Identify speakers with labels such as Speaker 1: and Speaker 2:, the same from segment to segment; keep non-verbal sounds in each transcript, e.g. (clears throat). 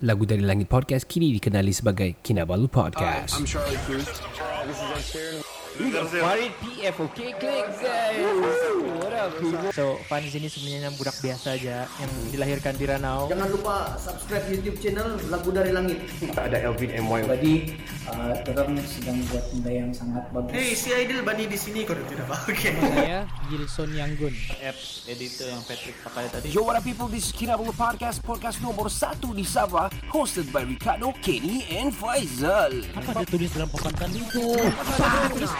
Speaker 1: Lagu dari Langit Podcast kini dikenali sebagai Kinabalu Podcast.
Speaker 2: I'm Charlie Cruz.
Speaker 3: Farid PF Okay klik guys What up
Speaker 4: So Fan di sini sebenarnya budak biasa aja yang dilahirkan di Ranau.
Speaker 5: Jangan lupa subscribe YouTube channel Lagu Dari Langit. (laughs)
Speaker 2: Ada Elvin MY.
Speaker 6: Jadi uh, orang sedang buat benda yang sangat bagus.
Speaker 5: Hey, si Aidil Bani di sini kau tidak apa? Okay. (laughs)
Speaker 4: Saya Gilson Yanggun.
Speaker 3: Apps editor yang Patrick pakai tadi
Speaker 1: Yo, what up people? This is Kinabalu Podcast, podcast nomor satu di Sabah, hosted by Ricardo, Kenny, and Faizal.
Speaker 3: Apa dia tulis dalam papan tadi itu (laughs)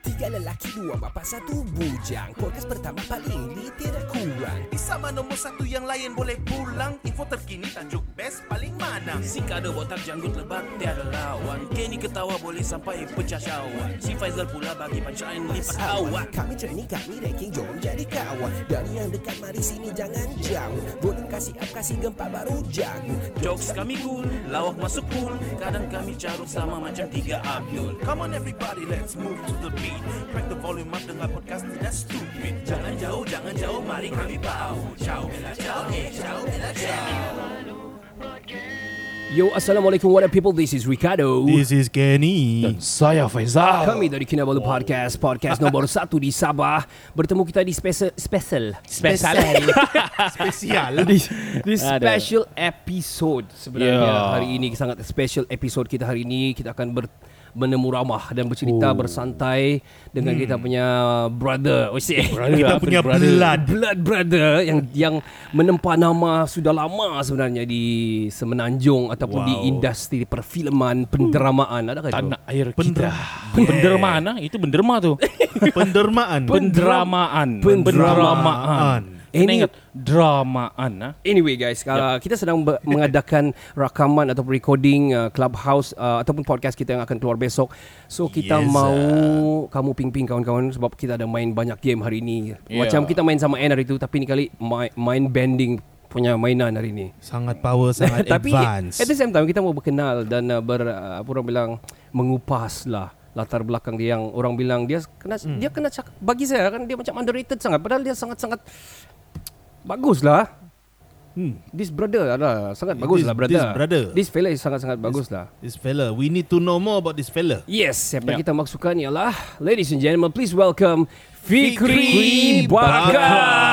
Speaker 1: Tiga lelaki, dua bapa, satu bujang. Podcast pertama paling di tidak kurang.
Speaker 7: Sama nombor satu yang lain boleh pulang. Info terkini tajuk best paling mana.
Speaker 3: Si kada botak janggut lebat tiada lawan Kenny ketawa boleh sampai pecah syawak Si Faizal pula bagi punchline lipat awak
Speaker 1: Kami training, kami ranking, jom jadi kawan. Dari yang dekat, mari sini jangan jauh. Boleh kasih up, kasih gempa baru jago.
Speaker 3: Jokes kami cool, lawak masuk cool Kadang kami carut sama macam tiga Abdul
Speaker 7: Come on everybody, let's move to the beat. Crack the volume up dengar podcast tidak stupid.
Speaker 3: Jangan jauh, jangan jauh, mari kami bau Ciao, bella, ciao, eh, ciao, bella, ciao
Speaker 1: Yo, Assalamualaikum what up people, this is Ricardo.
Speaker 7: This is Kenny.
Speaker 3: Saya Faizal
Speaker 1: Kami dari Kinabalu Podcast, podcast nomor (laughs) satu di Sabah. Bertemu kita di special, special,
Speaker 3: Special. (laughs)
Speaker 7: Spesial.
Speaker 1: di, di special episode sebenarnya
Speaker 3: Ya.
Speaker 1: hari ini sangat special episode kita hari ini kita akan ber menemu ramah dan bercerita bersantai dengan kita punya brother, oh shit.
Speaker 7: Kita punya blood.
Speaker 1: blood. Brother yang yang menempa nama sudah lama sebenarnya di Semenanjung ataupun di
Speaker 7: Wow.
Speaker 1: industri perfilman pendramaan ada kan
Speaker 3: Tanah air kita. Pendermaan ah? Itu penderma tu. (laughs)
Speaker 7: Pendermaan.
Speaker 3: Pendramaan. Pendramaan. Kena
Speaker 1: Ini-
Speaker 3: ingat Dramaan ah.
Speaker 1: Anyway guys, uh, kita sedang ber- mengadakan (laughs) rakaman atau recording uh, clubhouse uh, ataupun podcast kita yang akan keluar besok. So kita
Speaker 7: Yes,
Speaker 1: mau kamu ping-ping kawan-kawan sebab kita ada main banyak game hari ini.
Speaker 3: Yeah.
Speaker 1: Macam kita main sama N hari itu tapi ni kali main, main bending punya mainan hari ini.
Speaker 7: Sangat power, sangat (laughs)
Speaker 1: tapi
Speaker 7: advance.
Speaker 1: at the same time kita mau berkenal dan uh, ber uh, apa orang bilang mengupas lah latar belakang dia yang orang bilang dia kena
Speaker 7: Hmm.
Speaker 1: dia kena cak, bagi saya kan dia macam underrated sangat padahal dia sangat-sangat bagus lah.
Speaker 7: Hmm.
Speaker 1: This brother adalah sangat bagus
Speaker 7: This-
Speaker 1: lah brother.
Speaker 7: this brother.
Speaker 1: This fella is sangat-sangat bagus lah.
Speaker 7: This fella, we need to know more about this fella.
Speaker 1: Yes, siapa yang
Speaker 3: Ya.
Speaker 1: kita maksudkan ialah ladies and gentlemen, please welcome Fikri
Speaker 7: Fikri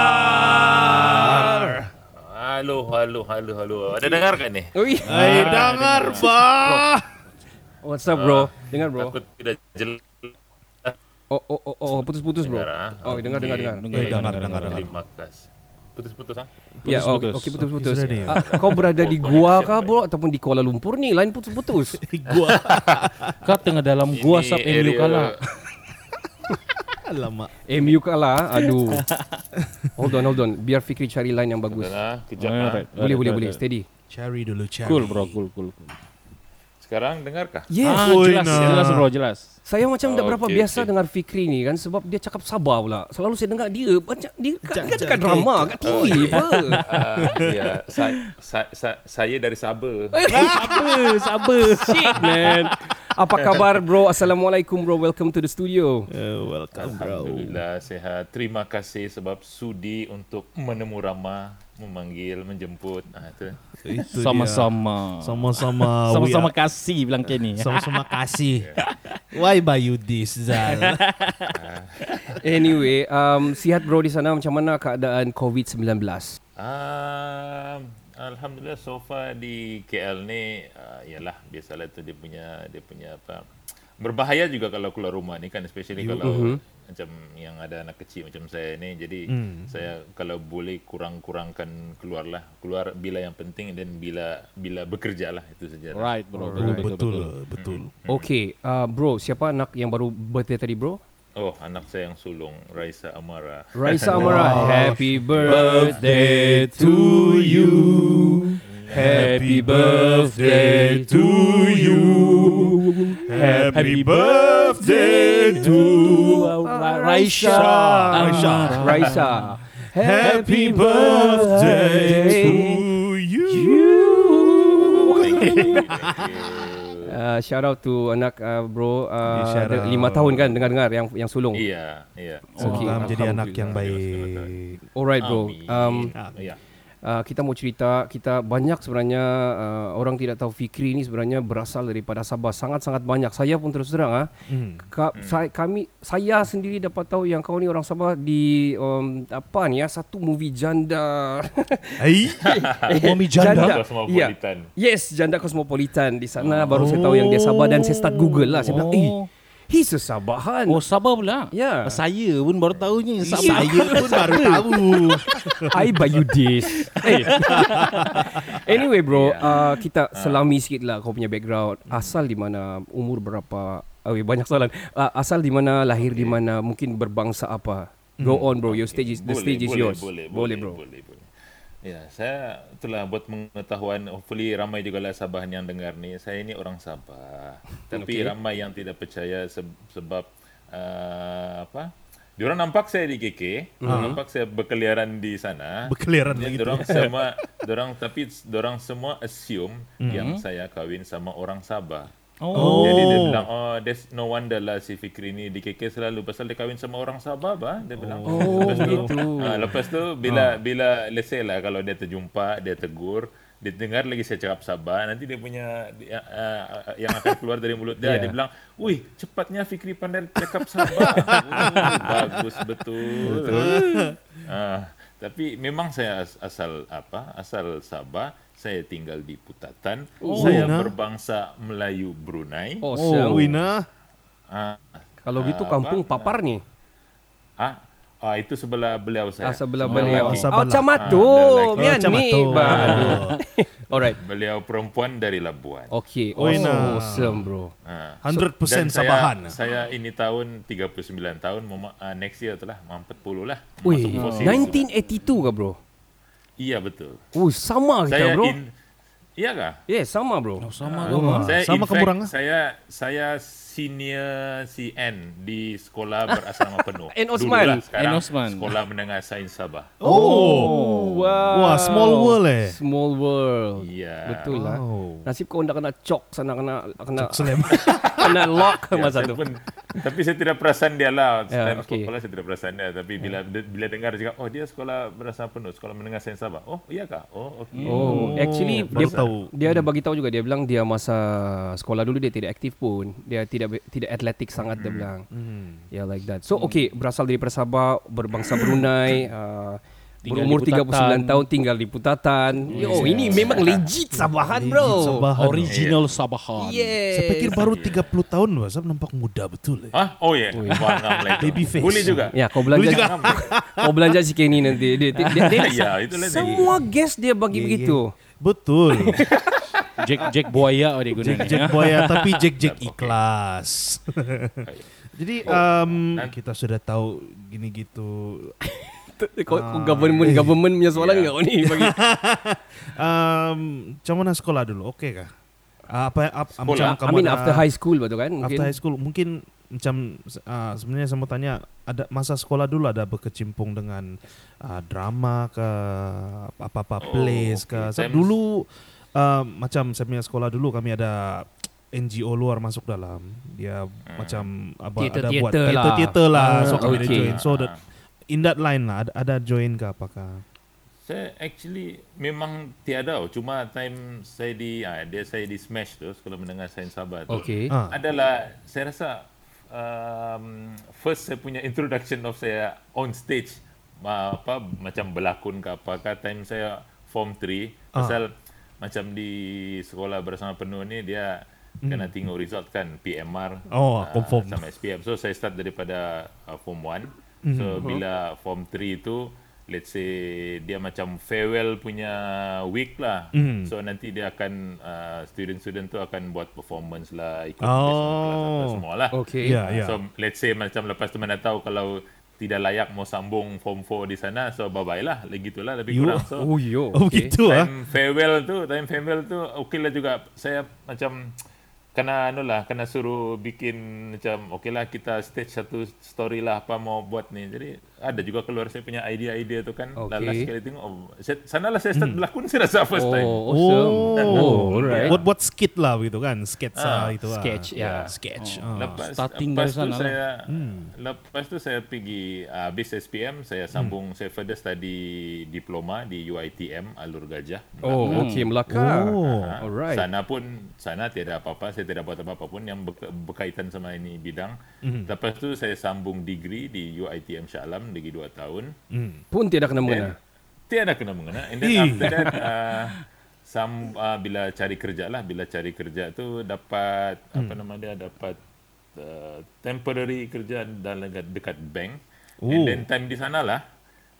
Speaker 1: Bakar.
Speaker 8: Halo, halo, halo, halo. Ada dengar kan ni?
Speaker 1: Ui.
Speaker 7: Hai, dengar, bah.
Speaker 1: What's up bro? Dengar bro.
Speaker 8: Takut tidak jelas.
Speaker 1: Oh oh oh, oh putus-putus bro.
Speaker 8: Dengar, ah.
Speaker 1: Oh dengar dengar dengar.
Speaker 7: Eh, dengar, dengar, dengar.
Speaker 8: Terima kasih. Putus-putus ah.
Speaker 1: Ya, oh,
Speaker 3: Putus-putus.
Speaker 1: okey putus-putus.
Speaker 7: Sudah dia.
Speaker 1: Ah, kau berada di gua kah bro ataupun di Kuala Lumpur ni? Lain putus-putus. (laughs)
Speaker 7: Gua.
Speaker 3: Kau tengah dalam gua sub MU kalah (laughs)
Speaker 7: Alamak.
Speaker 1: MU kalah. Aduh. hold on, hold on. Biar Fikri cari line yang bagus.
Speaker 8: Dah, kejap ah.
Speaker 3: Alright.
Speaker 1: Boleh, boleh, boleh. Steady.
Speaker 7: Cari dulu, cari.
Speaker 3: Cool bro, cool, cool, cool.
Speaker 8: Sekarang dengarkah?
Speaker 1: Yes.
Speaker 3: Ah, jelas,
Speaker 7: nah.
Speaker 3: jelas bro, jelas.
Speaker 1: Saya macam tak
Speaker 8: Oh,
Speaker 1: berapa
Speaker 8: okey,
Speaker 1: biasa
Speaker 8: okey.
Speaker 1: dengar Fikri ni kan sebab dia cakap sabar pula. Selalu saya dengar dia macam dia kan,
Speaker 7: Cak- cak-
Speaker 1: cakap drama kat TV apa. (laughs)
Speaker 8: Ah, ya, saya, saya, saya dari Sabah. (laughs)
Speaker 1: sabar, sabar. Shit man. Apa kabar bro? Assalamualaikum bro. Welcome to the studio.
Speaker 7: Uh, welcome, bro.
Speaker 8: Alhamdulillah sihat. Terima kasih sebab sudi untuk menemu ramah, memanggil, menjemput. Ah itu.
Speaker 7: Itu dia.
Speaker 3: Sama-sama.
Speaker 7: Sama-sama. (laughs)
Speaker 3: Sama-sama kasih bilang Kenny.
Speaker 7: Sama-sama (laughs) kasih. Why buy you this, Zal? (laughs)
Speaker 1: Anyway, um, sihat bro di sana macam mana keadaan COVID-19?
Speaker 8: Ah, Alhamdulillah so far di KL ni uh, ialah biasalah tu dia punya dia punya apa berbahaya juga kalau keluar rumah ni kan especially
Speaker 1: You-
Speaker 8: kalau
Speaker 1: Mhm.
Speaker 8: Macam yang ada anak kecil macam saya ni jadi
Speaker 7: Hmm.
Speaker 8: saya kalau boleh kurang-kurangkan keluarlah keluar bila yang penting dan bila bila bekerja lah itu saja
Speaker 9: Right bro.
Speaker 7: Betul,
Speaker 9: Betul betul.
Speaker 7: betul, betul.
Speaker 1: Okay, uh, bro, siapa anak yang baru birthday tadi, bro?
Speaker 8: oh anak saya yang sulung Raisa Amara
Speaker 1: Raisa Amara, (laughs) happy birthday to you. Happy birthday to you.
Speaker 7: Happy birthday to
Speaker 1: Raisa.
Speaker 7: Raisa.
Speaker 1: Raisa.
Speaker 7: Happy birthday to you. (laughs)
Speaker 1: Uh, shout out to anak uh, bro uh,
Speaker 7: Yeah,
Speaker 1: ada lima tahun kan dengar-dengar yang yang sulung.
Speaker 8: iya iya
Speaker 7: Semoga menjadi anak yang baik.
Speaker 1: Alright bro. Um,
Speaker 8: Iya.
Speaker 1: Uh, kita mau cerita kita banyak sebenarnya uh, orang tidak tahu Fikri ini sebenarnya berasal daripada Sabah sangat-sangat banyak. Saya pun terus terang ah
Speaker 7: Hmm.
Speaker 1: ka, saya, kami saya sendiri dapat tahu yang kau ni orang Sabah di um, apa ni ya satu movie janda. (laughs)
Speaker 7: Ai, Movie janda?
Speaker 1: Ya.
Speaker 8: Cosmopolitan.
Speaker 1: Yes, janda cosmopolitan di sana baru saya tahu yang dia Sabah dan saya start Google lah. Saya bilang, "Eh, he's a Sabahan."
Speaker 9: Oh Sabah pula.
Speaker 1: Ya.
Speaker 9: Saya pun baru tahunya Sabah.
Speaker 7: saya pun baru (laughs) tahu. (laughs)
Speaker 1: I buy you this. hey. (laughs) anyway bro, uh, kita selami sikit lah kau punya background. Asal di mana, umur berapa? Oh, banyak soalan. Uh, asal di mana, lahir di mana, mungkin berbangsa apa? Go on bro, your stage is the
Speaker 8: Boleh,
Speaker 1: stage is
Speaker 8: boleh,
Speaker 1: yours.
Speaker 8: Boleh,
Speaker 1: boleh bro.
Speaker 8: Boleh, boleh. Ya, saya itulah buat pengetahuan hopefully ramai juga lah Sabah yang dengar ni. Saya ni orang Sabah. (laughs) Tapi
Speaker 1: Okay.
Speaker 8: ramai yang tidak percaya se- sebab uh, apa? Diorang nampak saya di KK, diorang nampak saya berkeliaran di sana.
Speaker 7: Berkeliaran begitu.
Speaker 8: Diorang (laughs) semua, diorang tapi diorang semua assume yang saya kahwin sama orang Sabah.
Speaker 9: Oh.
Speaker 8: Jadi dia bilang, oh, there's no wonder lah si Fikri ni di KK selalu pasal dia kahwin sama orang Sabah, bah. Dia bilang.
Speaker 1: Oh,
Speaker 8: lepas tu,
Speaker 1: gitu.
Speaker 8: ah, lepas tu bila bila let's say lah kalau dia terjumpa, dia tegur, dia dengar lagi saya cakap Sabah, nanti dia punya dia, ah, ah, yang akan keluar dari mulut dia, (laughs) dia bilang, "Wih, cepatnya Fikri pandai cakap Sabah." (laughs) oh, bagus betul. Ah, tapi memang saya as- asal apa? Asal Sabah. Saya tinggal di Putatan. saya
Speaker 7: nah.
Speaker 8: berbangsa Melayu Brunei.
Speaker 1: Awesome.
Speaker 7: Oh, Wina.
Speaker 8: Ah,
Speaker 1: Kalau gitu
Speaker 8: Ah,
Speaker 1: kampung
Speaker 8: apa?
Speaker 1: papar ni.
Speaker 8: ah, ah, itu sebelah beliau saya.
Speaker 1: Ah, sebelah beliau. Oh. Camatu.
Speaker 8: Ah, dah lagi.
Speaker 1: Mian
Speaker 7: Oh, Camatu.
Speaker 1: ni. (laughs) Alright.
Speaker 8: Beliau perempuan dari Labuan.
Speaker 1: Okay.
Speaker 7: Oh, nah.
Speaker 1: Awesome bro.
Speaker 8: Ah.
Speaker 7: 100%
Speaker 8: Dan saya-
Speaker 7: Sabahan.
Speaker 8: Saya ini tahun 39 tahun, ah, next year tu lah, mau 40 lah. Masuk fosil
Speaker 1: 1982 ke bro?
Speaker 8: Iya betul.
Speaker 1: Oh, sama kita
Speaker 8: Saya
Speaker 1: bro.
Speaker 8: in, iya kah?
Speaker 1: Yes, sama bro.
Speaker 9: Sama
Speaker 7: Oh,
Speaker 8: Saya
Speaker 7: sama
Speaker 8: in fact,
Speaker 7: kemurang ah.
Speaker 8: Saya saya senior CN di sekolah berasrama penuh. (laughs)
Speaker 1: N. Osman.
Speaker 8: Dululah, sekarang
Speaker 9: N. Osman.
Speaker 8: Sekolah menengah sains Sabah.
Speaker 1: Oh, wow.
Speaker 7: Wah, small world eh.
Speaker 1: Small world.
Speaker 8: Iya.
Speaker 1: Betul lah.
Speaker 7: Oh.
Speaker 1: Nasib kau nak kena cok sana kena kena
Speaker 7: Slam. (laughs)
Speaker 1: kena (laughs) lock
Speaker 8: Ya,
Speaker 1: masa tu.
Speaker 8: pun, tapi saya tidak perasan dia lah.
Speaker 1: Ya,
Speaker 8: Time
Speaker 1: okey.
Speaker 8: sekolah saya tidak perasan dia. Tapi bila bila dengar dia cakap, oh dia sekolah berasal penuh, sekolah menengah sains Sabah. Oh iya kah? Oh okey.
Speaker 1: Oh, actually
Speaker 7: baru
Speaker 1: dia
Speaker 7: tahu.
Speaker 1: dia ada bagi tahu juga dia bilang dia masa sekolah dulu dia tidak aktif pun. Dia tidak tidak atletik sangat dia bilang. Ya yeah, like that. So okay, berasal dari Sabah, berbangsa (coughs) Brunei, uh,
Speaker 9: Tinggal
Speaker 1: berumur
Speaker 9: di Putatan.
Speaker 1: 39 tahun tinggal di Putatan. Yo, ini memang legit Sabahan, bro.
Speaker 7: Sabahan.
Speaker 9: Original Sabahan.
Speaker 1: Yeah.
Speaker 7: Saya pikir baru 30 tahun Wasap nampak muda betul eh.
Speaker 8: Ah, oh ya. Yeah. Itu.
Speaker 7: Baby face.
Speaker 8: Boleh juga.
Speaker 1: Ya, kau belanja
Speaker 7: juga. (laughs)
Speaker 1: kau belanja si Kenny nanti. Dia, dia, dia, dia (laughs)
Speaker 8: Ya, itulah
Speaker 1: semua guest dia bagi
Speaker 7: Ya, ya.
Speaker 1: begitu.
Speaker 7: Betul. (laughs)
Speaker 9: Jack Jack Buaya oh, dia guna
Speaker 7: Jack. Jack
Speaker 9: ya.
Speaker 7: Buaya tapi Jack Jack ikhlas. Jadi um, kita sudah tahu gini gitu.
Speaker 1: Kau, kau government government punya soalan
Speaker 8: Ya.
Speaker 1: enggak kau ni (laughs) bagi.
Speaker 7: Um, macam mana sekolah dulu? Okey kah? Ah, Apa ap,
Speaker 8: Sekolah?
Speaker 7: macam
Speaker 1: I
Speaker 7: kamu
Speaker 1: mean
Speaker 7: ada-
Speaker 1: after high school betul kan? Mungkin.
Speaker 7: after high school mungkin macam uh, sebenarnya saya mau tanya ada masa sekolah dulu ada berkecimpung dengan uh, drama ke apa-apa
Speaker 8: Oh,
Speaker 7: plays ke
Speaker 8: okay.
Speaker 7: Sebab
Speaker 8: Times-
Speaker 7: dulu uh, macam saya punya sekolah dulu kami ada NGO luar masuk dalam dia macam apa ada buat
Speaker 1: Theater-theater lah.
Speaker 7: lah
Speaker 1: Ah,
Speaker 7: so kami
Speaker 1: okay.
Speaker 7: join so that in that line lah ada, ada join ke apakah
Speaker 8: Saya actually memang tiada oh. cuma time saya di ah, dia saya di Smash tu sekolah menengah sains Sabah tu.
Speaker 1: Okay.
Speaker 7: Ah.
Speaker 8: Adalah saya rasa um, first saya punya introduction of saya on stage apa macam berlakon ke apakah time saya form 3 pasal macam di sekolah bersama penuh ni dia kena tengok result kan PMR
Speaker 7: Oh,
Speaker 8: ah,
Speaker 7: confirm.
Speaker 8: sama SPM. So saya start daripada uh, form 1.
Speaker 7: Mhm.
Speaker 8: So bila form 3 tu let's say dia macam farewell punya week lah.
Speaker 7: Mhm.
Speaker 8: So nanti dia akan uh, student-student tu akan buat performance lah, ikut
Speaker 7: Oh.
Speaker 8: kelas apa semua lah.
Speaker 1: Okay.
Speaker 7: Ya, ya.
Speaker 8: So let's say macam lepas tu mana tahu kalau tidak layak mau sambung form 4 di sana so bye bye lah lagi lebih
Speaker 7: You-
Speaker 8: kurang so
Speaker 1: Oh yo.
Speaker 7: Oh
Speaker 1: okay.
Speaker 7: gitu ah.
Speaker 8: time farewell tu time farewell tu okey lah juga saya macam kena anu lah kena suruh bikin macam okey lah kita stage satu story lah apa mau buat ni. Jadi ada juga keluar saya punya idea-idea tu kan
Speaker 1: Okey.
Speaker 8: lalas sekali tengok oh, saya, sanalah saya start berlakon saya rasa first time
Speaker 1: Oh, awesome. Oh, alright.
Speaker 7: Buat buat skit lah begitu kan, sketsa
Speaker 8: Ah,
Speaker 7: itu lah.
Speaker 1: sketch, ya.
Speaker 7: Sketch.
Speaker 9: Oh.
Speaker 7: ah.
Speaker 8: Lepas,
Speaker 9: starting
Speaker 8: lepas
Speaker 9: dari
Speaker 8: tu
Speaker 9: sana lah.
Speaker 8: saya lepas tu saya pergi uh, habis SPM saya sambung saya further study diploma di UiTM Alur Gajah.
Speaker 1: Oh, okay, Melaka.
Speaker 7: Oh.
Speaker 8: Ha,
Speaker 1: Alright.
Speaker 8: Sana pun sana tiada apa-apa, saya tidak buat apa-apa pun yang berka- berkaitan sama ini bidang. Lepas tu saya sambung degree di UiTM Shah Alam lagi 2 tahun.
Speaker 1: Pun tidak kena mengena.
Speaker 8: tiada kena mengena. And then after that uh, sam, uh, bila cari kerja lah, bila cari kerja tu dapat apa nama dia dapat uh, temporary kerja dalam dekat bank.
Speaker 7: Oh.
Speaker 8: And then time di sana lah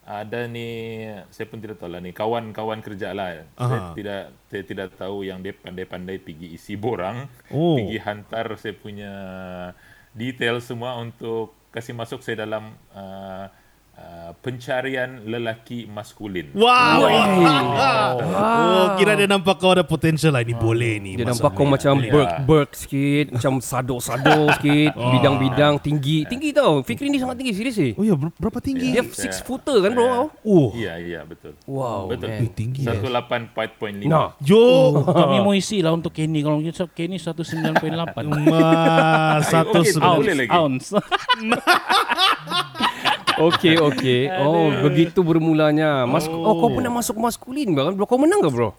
Speaker 8: ada ni saya pun tidak tahu lah ni kawan-kawan kerja lah.
Speaker 7: Aha.
Speaker 8: Saya tidak saya tidak tahu yang dia pandai-pandai pergi isi borang,
Speaker 7: Oh.
Speaker 8: pergi hantar saya punya detail semua untuk kasih masuk saya dalam uh, uh, pencarian lelaki maskulin.
Speaker 7: Wow. Oh, kira dia nampak kau ada potential lah. Ini boleh ni.
Speaker 1: Dia nampak kau macam
Speaker 8: Ya.
Speaker 1: berk-berk sikit, macam sado-sado (laughs) sikit, bidang-bidang tinggi. Tinggi tau. Fikri ni sangat tinggi, serius eh.
Speaker 7: Oh ya, ber- berapa tinggi?
Speaker 1: Dia six footer kan bro?
Speaker 7: Oh.
Speaker 8: Iya, iya betul.
Speaker 1: Wow,
Speaker 8: betul.
Speaker 1: man.
Speaker 7: Eh, tinggi.
Speaker 8: 18.5.
Speaker 1: Nah,
Speaker 7: Jo. (laughs)
Speaker 9: Kami mau isi lah untuk Kenny. Kalau kita Kenny 198.
Speaker 7: Ma, satu (laughs)
Speaker 8: okey,
Speaker 7: sebelas.
Speaker 8: boleh lagi.
Speaker 9: Ounce.
Speaker 1: Okay, okay. (laughs) Oh, begitu bermulanya. Mas oh. kau pernah masuk maskulin kan? Bro, kau menang ke bro?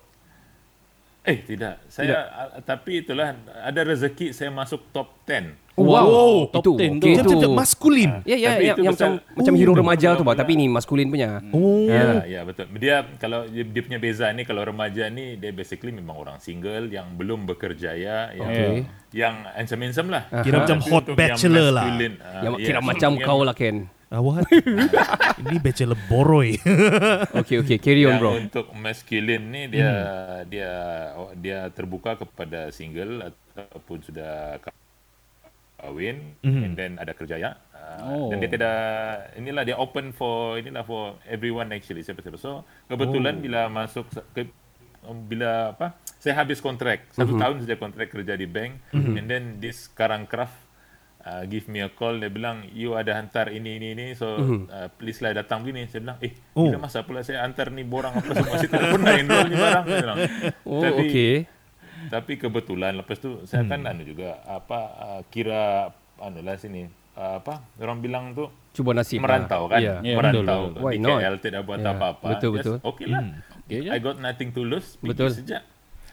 Speaker 8: Eh, tidak. Saya ah, tapi itulah ada rezeki saya masuk top 10.
Speaker 1: Wow,
Speaker 9: top
Speaker 1: itu.
Speaker 9: 10 tu.
Speaker 1: Okay,
Speaker 7: Dia
Speaker 1: itu.
Speaker 7: macam maskulin.
Speaker 1: Ya, ya, ya, yang macam
Speaker 8: pasal-
Speaker 1: macam hero
Speaker 8: Oh,
Speaker 1: remaja tu, bah.
Speaker 8: pula.
Speaker 1: Tapi ni maskulin punya.
Speaker 7: Oh.
Speaker 8: Ya, ya betul. Dia kalau dia, dia punya beza ni kalau remaja ni dia basically memang orang single yang belum bekerja ya, yang
Speaker 1: Okay.
Speaker 8: yang handsome-handsome lah.
Speaker 7: Kira macam hot
Speaker 8: yang
Speaker 7: bachelor lah.
Speaker 8: ah,
Speaker 1: Yang
Speaker 8: ya,
Speaker 1: kira macam
Speaker 8: yang-
Speaker 1: kau lah Ken.
Speaker 7: Ah, what? (laughs) Ini bachelor boroy. (laughs)
Speaker 1: Okay, okay. Carry on
Speaker 8: yang
Speaker 1: bro.
Speaker 8: untuk masculine ni dia dia oh, dia terbuka kepada single ataupun sudah kahwin and then ada kerja ya. Uh, Dan dia tidak inilah dia open for inilah for everyone actually siapa-siapa. So kebetulan bila masuk ke um, bila apa saya habis kontrak satu tahun saja kontrak kerja di bank and then this Karang Craft uh, give me a call dia bilang you ada hantar ini ini ini so uh, please lah datang begini saya bilang eh
Speaker 7: Oh.
Speaker 8: bila masa pula saya hantar ni borang apa semua saya tidak pernah enroll ni barang saya bilang (laughs)
Speaker 1: Oh,
Speaker 8: tapi
Speaker 1: okay.
Speaker 8: tapi kebetulan lepas tu saya kan anu juga apa uh, kira anu lah sini uh, apa orang bilang tu
Speaker 1: Cuba nasib.
Speaker 8: merantau
Speaker 1: lah.
Speaker 8: kan
Speaker 1: Ya.
Speaker 9: Ya,
Speaker 8: merantau
Speaker 1: betul. Why
Speaker 8: di
Speaker 1: not?
Speaker 8: KL tidak buat
Speaker 1: Ya,
Speaker 8: apa-apa
Speaker 1: betul,
Speaker 8: Just,
Speaker 1: betul.
Speaker 8: okay lah
Speaker 9: Okay je.
Speaker 8: I got nothing to lose pergi
Speaker 1: Betul.
Speaker 8: sejak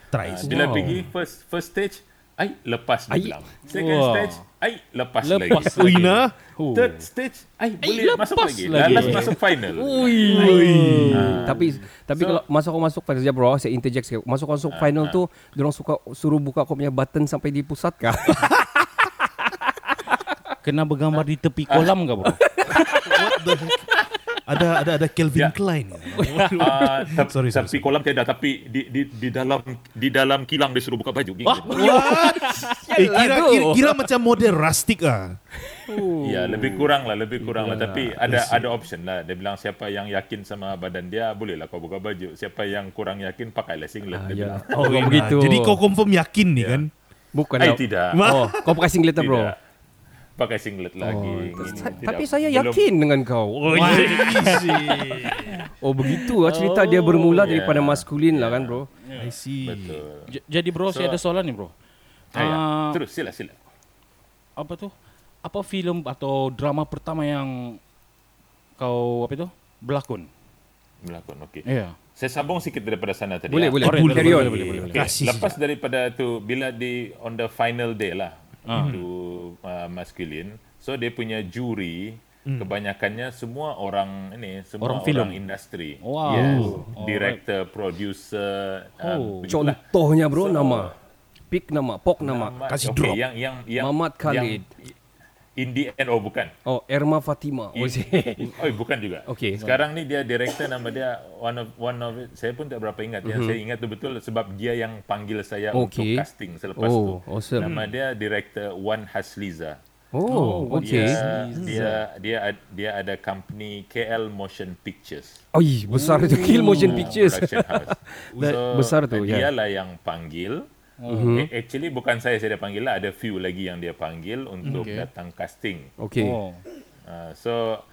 Speaker 7: Try.
Speaker 8: Uh, bila
Speaker 1: Wow.
Speaker 8: pergi first first stage ai lepas dia bilang. Second
Speaker 9: Wah.
Speaker 8: stage. Ai lepas,
Speaker 9: Lepas
Speaker 8: lagi.
Speaker 7: Ui, nah.
Speaker 8: third stage. Ai boleh masuk
Speaker 9: lepas
Speaker 8: lagi,
Speaker 9: lagi.
Speaker 8: last masuk final.
Speaker 1: Tapi tapi
Speaker 8: So-
Speaker 1: kalau masa kau masuk final sekejap bro, saya interject sikit. Masuk kau masuk final tu, diorang suka suruh buka kau punya button sampai di pusat kah? (laughs)
Speaker 9: Kena bergambar di tepi kolam ke bro?
Speaker 7: Ada ada ada Kelvin
Speaker 8: Ya.
Speaker 7: Klein. (laughs)
Speaker 8: Ah, tap-
Speaker 7: Sorry, sorry,
Speaker 8: tapi kolam tiada tapi di di di dalam di dalam kilang dia suruh buka baju gitu. (laughs)
Speaker 7: Eh, kira, kira, kira macam model rustic ah.
Speaker 8: Ya, lebih kurang lah, lebih kurang lah. Tapi ada ada option lah. Dia bilang siapa yang yakin sama badan dia, bolehlah kau buka baju. Siapa yang kurang yakin, pakailah singlet. dia bilang.
Speaker 1: Oh, (laughs) begitu.
Speaker 7: Jadi kau confirm yakin nih kan?
Speaker 1: bukan
Speaker 8: Ay,
Speaker 1: lah.
Speaker 8: tidak.
Speaker 1: Oh, kau pakai singlet lah, bro.
Speaker 8: Tidak. Pakai singlet lagi. Ini
Speaker 1: Sa-
Speaker 8: tidak.
Speaker 1: Tapi saya
Speaker 8: Belum-
Speaker 1: yakin dengan kau. Oh, oh begitu lah cerita dia bermula
Speaker 8: ya.
Speaker 1: daripada maskulin lah kan bro.
Speaker 7: I see.
Speaker 8: Betul.
Speaker 9: J- Jadi bro, saya ada soalan nih bro.
Speaker 8: Ah, ya.
Speaker 9: Ah,
Speaker 8: Terus, sila, sila.
Speaker 9: apa tuh? Apa film atau drama pertama yang kau apa itu berlakon?
Speaker 8: Melakon, okey.
Speaker 9: Iya.
Speaker 8: Saya sambung sikit daripada sana tadi.
Speaker 1: Boleh,
Speaker 8: ah.
Speaker 1: boleh.
Speaker 9: Boleh,
Speaker 1: on.
Speaker 9: boleh, boleh, boleh, boleh.
Speaker 7: Kasih.
Speaker 8: Lepas daripada tu bila di on the final day lah
Speaker 9: Ah.
Speaker 8: itu uh, masculine. So dia punya juri kebanyakannya semua orang ini semua
Speaker 9: Orang
Speaker 8: orang, industri.
Speaker 9: Wow.
Speaker 8: Yes.
Speaker 9: Alright.
Speaker 8: Director, producer,
Speaker 9: Oh.
Speaker 8: uh.
Speaker 1: Contohnya bro
Speaker 8: So,
Speaker 1: nama. Pick nama, pok nama.
Speaker 8: Mamat-
Speaker 7: Kasih
Speaker 8: okay,
Speaker 7: drop.
Speaker 8: Yang yang yang
Speaker 1: Mamat Khalid.
Speaker 8: Yang, in the end oh bukan.
Speaker 1: Oh, Erma Fatima. Oh,
Speaker 8: In- (laughs) oh bukan juga.
Speaker 1: Okey.
Speaker 8: Sekarang ni dia director nama dia one of one of it, saya pun tak berapa ingat ya. Saya ingat tu betul sebab dia yang panggil saya
Speaker 1: Mhm. Okey.
Speaker 8: untuk casting selepas
Speaker 1: Oh,
Speaker 8: tu.
Speaker 1: awesome.
Speaker 8: Nama dia director Wan Hasliza.
Speaker 1: oh, okey.
Speaker 8: Dia dia dia ad- dia ada company KL Motion Pictures.
Speaker 1: Oi, besar itu Kill Motion Pictures.
Speaker 8: Production house. (laughs)
Speaker 1: besar tu, ya.
Speaker 8: Dia lah yang panggil. Mm-hmm. Actually bukan saya saya dia panggil lah. Ada few lagi yang dia panggil untuk
Speaker 9: Okay.
Speaker 8: datang casting.
Speaker 1: Okey.
Speaker 9: Oh.
Speaker 8: Uh, so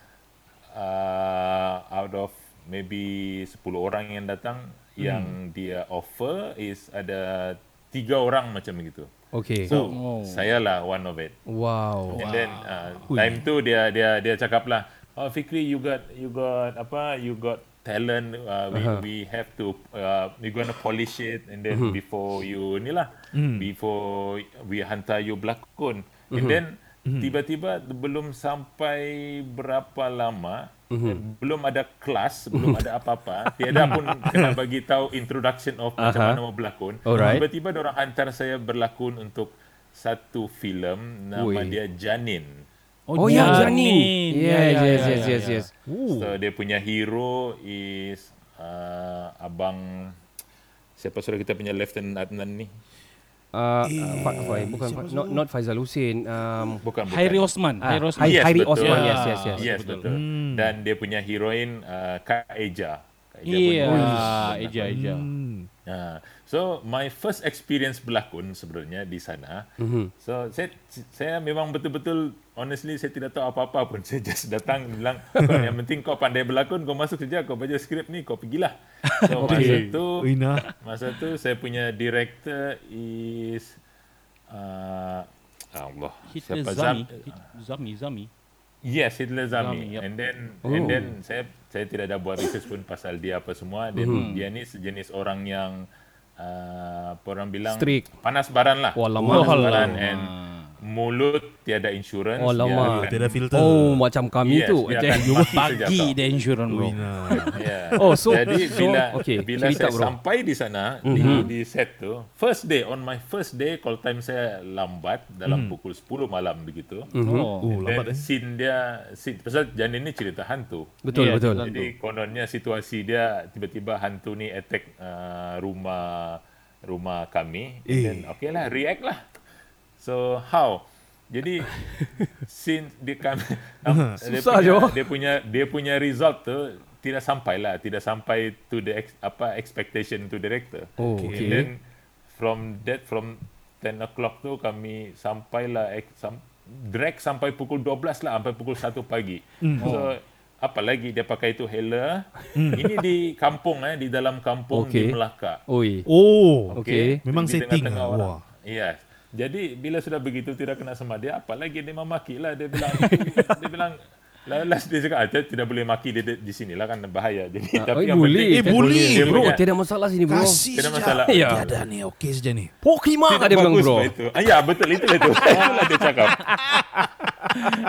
Speaker 8: uh, out of maybe 10 orang yang datang yang dia offer is ada tiga orang macam begitu.
Speaker 1: Okey.
Speaker 8: So
Speaker 9: Oh.
Speaker 8: saya lah one of it.
Speaker 1: Wow.
Speaker 8: And then uh, time tu dia dia dia cakap lah, oh Fikri you got you got apa you got talent uh, we
Speaker 1: Uh-huh.
Speaker 8: we have to uh, we gonna polish it and then
Speaker 1: Mm-hmm.
Speaker 8: before you ni lah before we hantar you berlakon
Speaker 1: Mm-hmm.
Speaker 8: and then tiba-tiba belum sampai berapa lama
Speaker 1: Mm-hmm.
Speaker 8: belum ada kelas belum ada apa-apa tiada pun kena bagi tahu introduction of macam
Speaker 1: Aha.
Speaker 8: mana mau berlakon
Speaker 1: Alright.
Speaker 8: tiba-tiba orang hantar saya berlakon untuk satu filem nama
Speaker 1: Ui.
Speaker 8: dia Janin
Speaker 1: Oh, ya, Janin.
Speaker 9: Ya,
Speaker 1: Yes,
Speaker 9: ya,
Speaker 1: yes,
Speaker 9: ya,
Speaker 1: yes,
Speaker 9: ya,
Speaker 1: yes,
Speaker 9: ya.
Speaker 1: yes.
Speaker 8: So dia punya hero is uh, abang siapa sudah kita punya Lieutenant Adnan ni?
Speaker 1: Uh, uh, Fa- bukan Fa- not not Faizal Hussein. Um,
Speaker 8: Bukan bukan.
Speaker 9: Hairi Osman.
Speaker 1: Ah,
Speaker 9: Hairi Osman.
Speaker 8: Yes,
Speaker 1: Hairi
Speaker 8: betul.
Speaker 1: Osman.
Speaker 9: Ya.
Speaker 1: Yes, yes, yes.
Speaker 8: Yes betul. Dan dia punya heroin uh, Kak Eja. Kak Eja
Speaker 9: Iya,
Speaker 8: pun-
Speaker 9: Eja, Eja.
Speaker 8: Ha. So my first experience berlakon sebenarnya di sana. Mm-hmm. So saya saya memang betul-betul honestly saya tidak tahu apa-apa pun. (laughs) Saya just datang bilang "Kau yang penting kau pandai berlakon, kau masuk saja, kau baca skrip ni, kau pergilah. So (laughs) masa tu
Speaker 7: Ina.
Speaker 8: masa tu saya punya director is uh, Allah.
Speaker 9: Hitler
Speaker 8: Siapa?
Speaker 9: Zami.
Speaker 8: Zam-
Speaker 9: Zami, Zami.
Speaker 8: Yes, Hitler Zami.
Speaker 9: Zami, yup.
Speaker 8: And then and then saya saya tidak ada buat research pun pasal dia apa semua. Dan dia ni sejenis orang yang uh, apa orang bilang
Speaker 1: Strict.
Speaker 8: panas baran lah.
Speaker 1: Oh.
Speaker 8: Panas
Speaker 1: Oh,
Speaker 8: baran and mulut tiada insurance.
Speaker 1: Oh,
Speaker 8: Dia
Speaker 1: lama.
Speaker 8: akan-
Speaker 7: Tiada filter.
Speaker 1: oh, macam kami
Speaker 8: Yes,
Speaker 1: tu.
Speaker 8: dia
Speaker 1: Macam-
Speaker 8: akan saja
Speaker 9: Bagi dia insurance bro. (laughs)
Speaker 8: Yeah.
Speaker 1: Oh, so-
Speaker 8: jadi
Speaker 1: so,
Speaker 8: bila
Speaker 1: okay,
Speaker 8: bila
Speaker 1: cerita,
Speaker 8: saya
Speaker 1: bro.
Speaker 8: sampai di sana di di set tu, first day on my first day call time saya lambat dalam pukul 10 malam begitu.
Speaker 9: Oh.
Speaker 7: Oh,
Speaker 8: Dan
Speaker 7: lambat eh.
Speaker 8: scene dia scene, pasal Janin ni cerita hantu.
Speaker 1: Betul,
Speaker 9: Ya,
Speaker 1: betul.
Speaker 8: Jadi kononnya situasi dia tiba-tiba hantu ni attack uh, rumah rumah kami.
Speaker 7: Eh.
Speaker 8: Dan okay lah, react lah. So how? Jadi (laughs) since dia kami (laughs) dia
Speaker 1: Susah
Speaker 8: punya,
Speaker 1: je.
Speaker 8: dia punya dia punya result tu tidak sampai lah, tidak sampai to the ex, apa expectation to director.
Speaker 1: Oh,
Speaker 8: And
Speaker 1: okay.
Speaker 8: then from that from 10 o'clock tu kami sampailah ex, sam, drag sampai pukul 12 lah sampai pukul 1 pagi. So apa lagi dia pakai itu hela. Ini di kampung eh di dalam kampung
Speaker 1: Okay.
Speaker 8: di Melaka.
Speaker 1: Oi.
Speaker 7: Oh.
Speaker 1: Okay.
Speaker 7: Memang
Speaker 8: Di
Speaker 7: setting lah.
Speaker 8: orang.
Speaker 7: Wah.
Speaker 8: Yes. Jadi bila sudah begitu tidak kena sama dia, apalagi dia memaki lah. Dia bilang, (laughs) dia bilang, last dia cakap, ah, tidak boleh maki dia di, di sini lah kan bahaya. Jadi
Speaker 1: Ah,
Speaker 8: tapi yang
Speaker 1: boleh.
Speaker 8: penting,
Speaker 7: Eh, boleh,
Speaker 8: dia
Speaker 1: Bro,
Speaker 8: punya-
Speaker 1: tiada masalah sini bro.
Speaker 7: Kasih
Speaker 8: Tidak masalah.
Speaker 1: Ya.
Speaker 7: Tiada nih, okey saja.
Speaker 1: Pokima
Speaker 8: tidak
Speaker 1: dia bilang bro.
Speaker 8: Itu. Ah, ya betul itu itu. (laughs) Itulah dia cakap.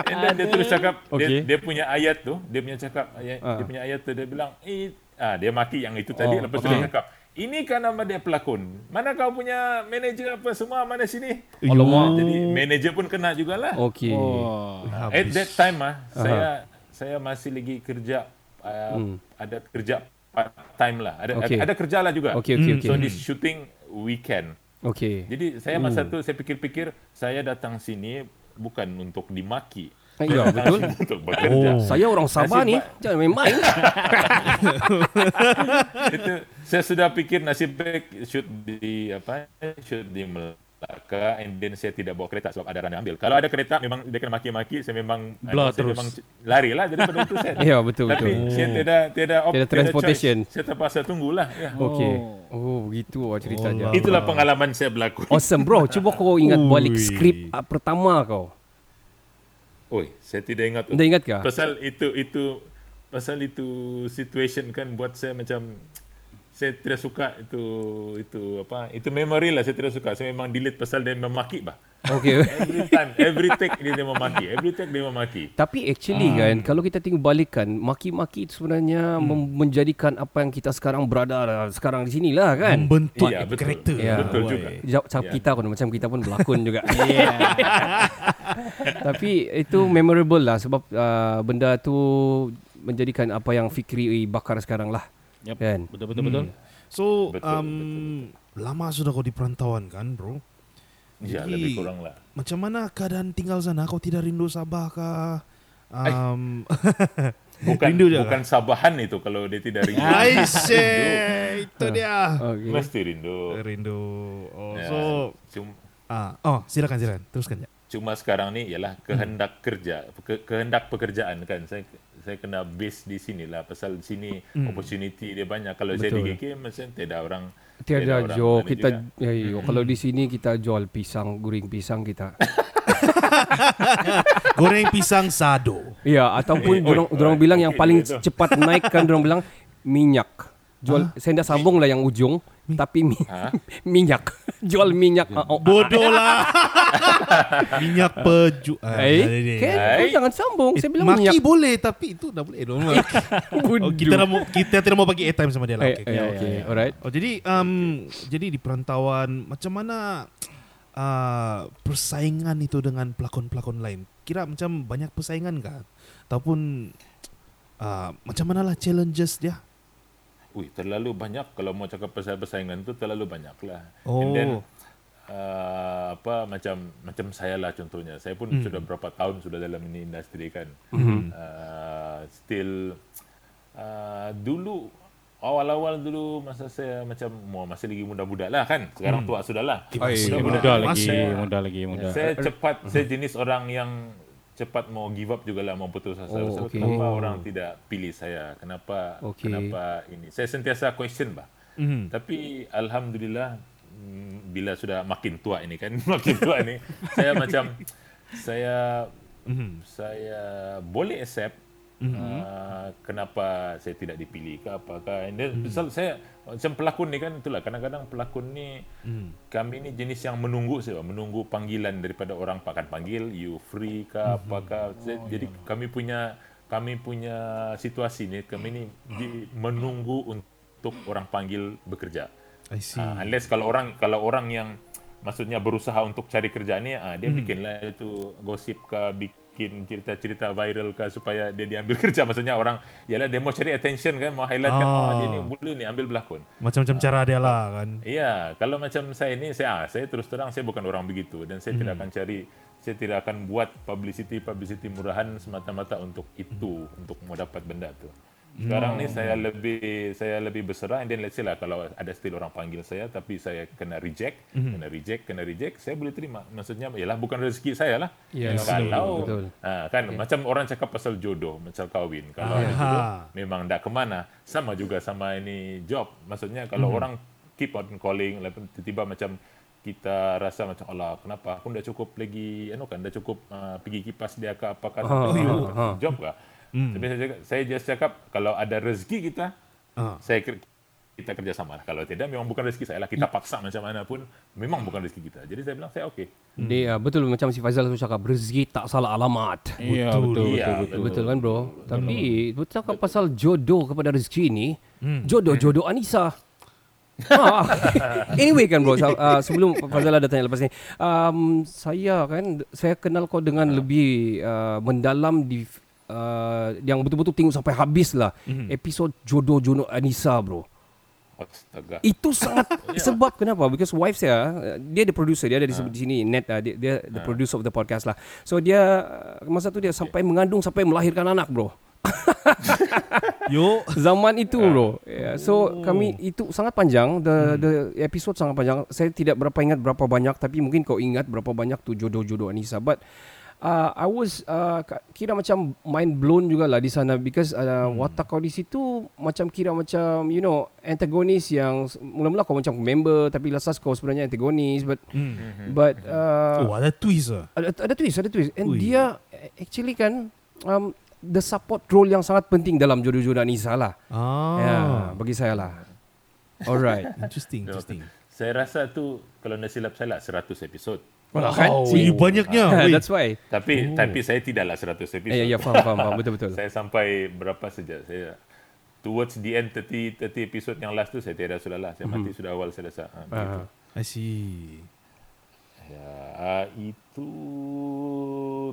Speaker 8: And then dia terus cakap
Speaker 1: Okay.
Speaker 8: dia, dia punya ayat tu, dia punya cakap ayat,
Speaker 1: Ah.
Speaker 8: dia punya ayat tu dia bilang, "Eh, ah dia maki yang itu tadi
Speaker 1: Oh,
Speaker 8: lepas tu dia cakap, ini kan nama dia pelakon. Mana kau punya manager apa semua mana sini?"
Speaker 1: Alamak.
Speaker 8: Jadi manager pun kena jugalah.
Speaker 1: Okey.
Speaker 9: Oh.
Speaker 8: At that time ah, saya saya masih lagi kerja uh, ada kerja part time lah. Ada
Speaker 1: Okay.
Speaker 8: ada kerja lah juga.
Speaker 1: Okey, okey, okey.
Speaker 8: So this shooting weekend.
Speaker 1: Okey.
Speaker 8: Jadi saya masa tu saya pikir-pikir saya datang sini bukan untuk dimaki.
Speaker 1: Ya,
Speaker 8: Saya
Speaker 1: betul.
Speaker 8: sini untuk bekerja.
Speaker 7: Oh.
Speaker 1: Saya orang Sabah
Speaker 8: Nasib
Speaker 1: ni. Jangan main-main. (laughs)
Speaker 8: Itu saya sudah pikir nasib baik shoot di apa? Shoot di Melaka and then saya tidak bawa kereta sebab ada orang ambil. Kalau ada kereta memang dia kena maki-maki saya memang
Speaker 9: Belah
Speaker 8: saya
Speaker 9: terus.
Speaker 8: memang lari lah daripada itu set.
Speaker 1: Ya, betul,
Speaker 8: Tapi
Speaker 1: betul.
Speaker 8: saya tidak tidak op,
Speaker 1: Tiada transportation.
Speaker 8: choice. Saya terpaksa tunggulah. Ya.
Speaker 1: Okey. Oh, begitu lah ceritanya.
Speaker 7: Oh,
Speaker 8: Itulah pengalaman saya berlakon.
Speaker 1: Awesome bro. Cuba kau ingat balik
Speaker 7: Ui.
Speaker 1: skrip ah, pertama kau.
Speaker 8: Oi, saya tidak ingat.
Speaker 1: Anda ingat kah?
Speaker 8: Pasal itu itu pasal itu situation kan buat saya macam saya tidak suka itu itu apa itu memory lah saya tidak suka saya memang delete pasal dia memaki bah
Speaker 1: Okay. (laughs)
Speaker 8: Every time, every take dia, dia memaki. Every take dia memaki.
Speaker 1: Tapi actually
Speaker 8: Hmm.
Speaker 1: kan kalau kita tengok balikan maki-maki itu sebenarnya mem- menjadikan apa yang kita sekarang berada sekarang di sini lah kan.
Speaker 7: Membentuk
Speaker 8: betul.
Speaker 7: karakter.
Speaker 1: Ya.
Speaker 8: Betul juga.
Speaker 1: Jawab yeah.
Speaker 8: Ya.
Speaker 1: kita pun macam kita pun berlakon juga. (laughs) (laughs) (laughs) Tapi itu memorable lah sebab uh, benda tu menjadikan apa yang Fikri bakar sekarang lah.
Speaker 9: Yep.
Speaker 1: Kan?
Speaker 9: Betul betul betul.
Speaker 7: So,
Speaker 8: Betul,
Speaker 7: um,
Speaker 8: betul,
Speaker 7: lama sudah kau di perantauan kan, bro?
Speaker 8: Ya,
Speaker 7: Jadi,
Speaker 8: lebih kurang lah.
Speaker 7: Macam mana keadaan tinggal sana? Kau tidak rindu Sabah kah? Um, (laughs)
Speaker 8: Bukan
Speaker 7: Rindu
Speaker 8: bukan sabahan itu kalau dia tidak rindu. (laughs)
Speaker 7: Aisyah, itu dia.
Speaker 1: Okay.
Speaker 8: Mesti rindu.
Speaker 7: Rindu. Oh,
Speaker 8: Ya,
Speaker 7: so,
Speaker 8: cuma,
Speaker 7: ah, oh, silakan silakan. Teruskan ya.
Speaker 8: Cuma sekarang ni ialah kehendak kerja, ke, kehendak pekerjaan kan. Saya saya kena base di sini lah pasal di sini opportunity dia banyak. Kalau saya di
Speaker 1: Betul.
Speaker 8: KK macam tidak orang
Speaker 1: Tiada
Speaker 8: orang
Speaker 1: jo
Speaker 8: mana
Speaker 1: kita
Speaker 8: juga.
Speaker 1: ya, yo, kalau di sini kita jual pisang goreng pisang kita. (laughs)
Speaker 7: Goreng pisang sado.
Speaker 1: Ya ataupun
Speaker 8: Eh,
Speaker 1: dorang
Speaker 8: oi,
Speaker 1: dorang
Speaker 8: oi,
Speaker 1: bilang yang paling
Speaker 8: itu.
Speaker 1: cepat naik kan dorang bilang minyak. Jual saya dah sambung lah yang ujung tapi mi,
Speaker 8: Ha? (laughs)
Speaker 1: minyak. (laughs) Jual minyak. Ah, oh,
Speaker 7: Bodoh lah. (laughs) Minyak peju. Ah,
Speaker 1: Eh, kan kau
Speaker 8: Hai.
Speaker 1: jangan sambung. Saya bilang
Speaker 7: Maki
Speaker 1: minyak.
Speaker 7: boleh tapi itu dah boleh dong. oh, kita dah mau kita tidak mau bagi airtime sama dia lah.
Speaker 1: Eh,
Speaker 7: Okay,
Speaker 1: eh,
Speaker 7: okay.
Speaker 1: okay, alright.
Speaker 7: Oh jadi um jadi di perantauan macam mana uh, persaingan itu dengan pelakon-pelakon lain? Kira macam banyak persaingan kah? Ataupun uh, macam mana lah challenges dia?
Speaker 8: Ui, terlalu banyak kalau mau cakap pasal persaingan tu terlalu banyak lah.
Speaker 7: Oh.
Speaker 8: And then uh, apa macam macam saya lah contohnya. Saya pun sudah berapa tahun sudah dalam ini industri kan. Uh, still uh, dulu awal-awal dulu masa saya macam mau masih lagi muda-muda lah kan. Sekarang tua sudah lah.
Speaker 1: Ay,
Speaker 7: Sudah
Speaker 9: Muda
Speaker 7: muda.
Speaker 9: lagi,
Speaker 7: Masih-
Speaker 9: muda lagi, muda.
Speaker 8: Saya cepat, saya jenis orang yang cepat mau give up juga lah, mau putus asa.
Speaker 1: Oh, okay.
Speaker 8: Kenapa
Speaker 1: Oh.
Speaker 8: orang tidak pilih saya? Kenapa
Speaker 1: Okay.
Speaker 8: kenapa ini? Saya sentiasa question bah.
Speaker 7: Mhm.
Speaker 8: Tapi alhamdulillah mm, bila sudah makin tua ini kan, (laughs) makin tua ini, saya macam saya
Speaker 7: Mhm.
Speaker 8: saya boleh accept uh, kenapa saya tidak dipilih ke apakah and then misal saya macam pelakon ni kan itulah kadang-kadang pelakon ni kami ni jenis yang menunggu saja menunggu panggilan daripada orang akan panggil you free ke apakah Saya- jadi kami punya kami punya situasi ni kami ni di, menunggu untuk orang panggil bekerja.
Speaker 7: I see.
Speaker 8: Uh, unless kalau orang kalau orang yang maksudnya berusaha untuk cari kerja ni, uh, dia
Speaker 7: Hmm.
Speaker 8: bikinlah itu gosip ke bikin cerita-cerita viral ke supaya dia diambil (laughs) kerja. Maksudnya orang, yalah dia mau cari attention kan, mau highlight kan, oh dia ni
Speaker 7: Ah.
Speaker 8: boleh ni ambil berlakon.
Speaker 7: Macam-macam cara dia lah kan.
Speaker 8: Iya, kalau macam saya ni, saya ah, saya terus terang saya bukan orang begitu dan saya
Speaker 7: Hmm.
Speaker 8: tidak akan cari, saya tidak akan buat publicity publicity murahan semata-mata untuk itu, untuk mau dapat benda tu. Sekarang ni saya lebih saya lebih berserah and then let's say lah kalau ada still orang panggil saya tapi saya kena reject, kena reject, kena reject, saya boleh terima. Maksudnya ialah bukan rezeki saya lah.
Speaker 1: Yes,
Speaker 8: kalau
Speaker 1: betul.
Speaker 8: ah, kan macam orang cakap pasal jodoh, macam kahwin. Kalau ada jodoh, memang tak kemana. Sama juga sama ini job. Maksudnya kalau orang keep on calling, tiba-tiba macam kita rasa macam Allah kenapa aku dah cukup lagi anu kan dah cukup uh, pergi kipas dia ke apakah
Speaker 1: Ha,
Speaker 8: uh,
Speaker 1: ha, ha.
Speaker 8: job ke tapi saya cakap, saya just cakap kalau ada rezeki kita
Speaker 7: Ah.
Speaker 8: saya kita kerjasama lah. Kalau tidak memang bukan rezeki saya lah. Kita paksa macam mana pun memang bukan rezeki kita. Jadi saya bilang saya okey.
Speaker 1: Dia betul macam si Faizal tu cakap rezeki tak salah alamat.
Speaker 9: Iya, betul, betul,
Speaker 8: Iya,
Speaker 9: betul.
Speaker 1: Betul kan bro? Tapi betul cakap pasal jodoh kepada rezeki ni, jodoh-jodoh Anissa. ha. (laughs) Anyway kan bro, uh, sebelum Fazal ada tanya lepas ni, um, saya kan saya kenal kau dengan lebih uh, mendalam di uh, yang betul-betul tengok sampai habis lah episod jodoh-jodoh Anissa bro.
Speaker 8: Astaga.
Speaker 1: Itu sangat (laughs) sebab kenapa? Because wife saya uh, dia the producer dia ada di di sini net uh, dia, dia the producer of the podcast lah. So dia uh, masa tu dia sampai mengandung sampai melahirkan anak bro. (laughs)
Speaker 7: Yo.
Speaker 1: Zaman itu bro. Yeah, so kami itu sangat panjang the the episode sangat panjang. Saya tidak berapa ingat berapa banyak tapi mungkin kau ingat berapa banyak tu jodoh-jodoh Anissa. But uh, I was uh, kira macam mind blown juga lah di sana because uh, watak kau di situ macam kira macam you know antagonis yang mula-mula kau macam member tapi last kau sebenarnya antagonis but but uh,
Speaker 7: Oh, ada twist ah.
Speaker 1: ada, ada twist, ada twist. And
Speaker 7: Ui.
Speaker 1: dia actually kan um, the support role yang sangat penting dalam jodoh-jodoh Anissa lah.
Speaker 7: Ah.
Speaker 1: Ya, bagi saya lah. Alright.
Speaker 7: Interesting, interesting.
Speaker 8: Saya rasa tu kalau nak silap saya lah 100 episod.
Speaker 1: Wah, kan?
Speaker 7: Oh,
Speaker 1: See?
Speaker 7: banyaknya. Weh.
Speaker 1: That's why.
Speaker 8: Tapi tapi saya tidaklah 100 episod.
Speaker 1: Ya, ya, faham, faham, faham. Betul, betul.
Speaker 8: saya sampai berapa saja? Saya towards the end 30 30 episod yang last tu saya tiada sudah lah. Saya mati sudah awal saya rasa. Ha, begitu.
Speaker 1: Ah.
Speaker 7: I see.
Speaker 8: Ya, uh, itu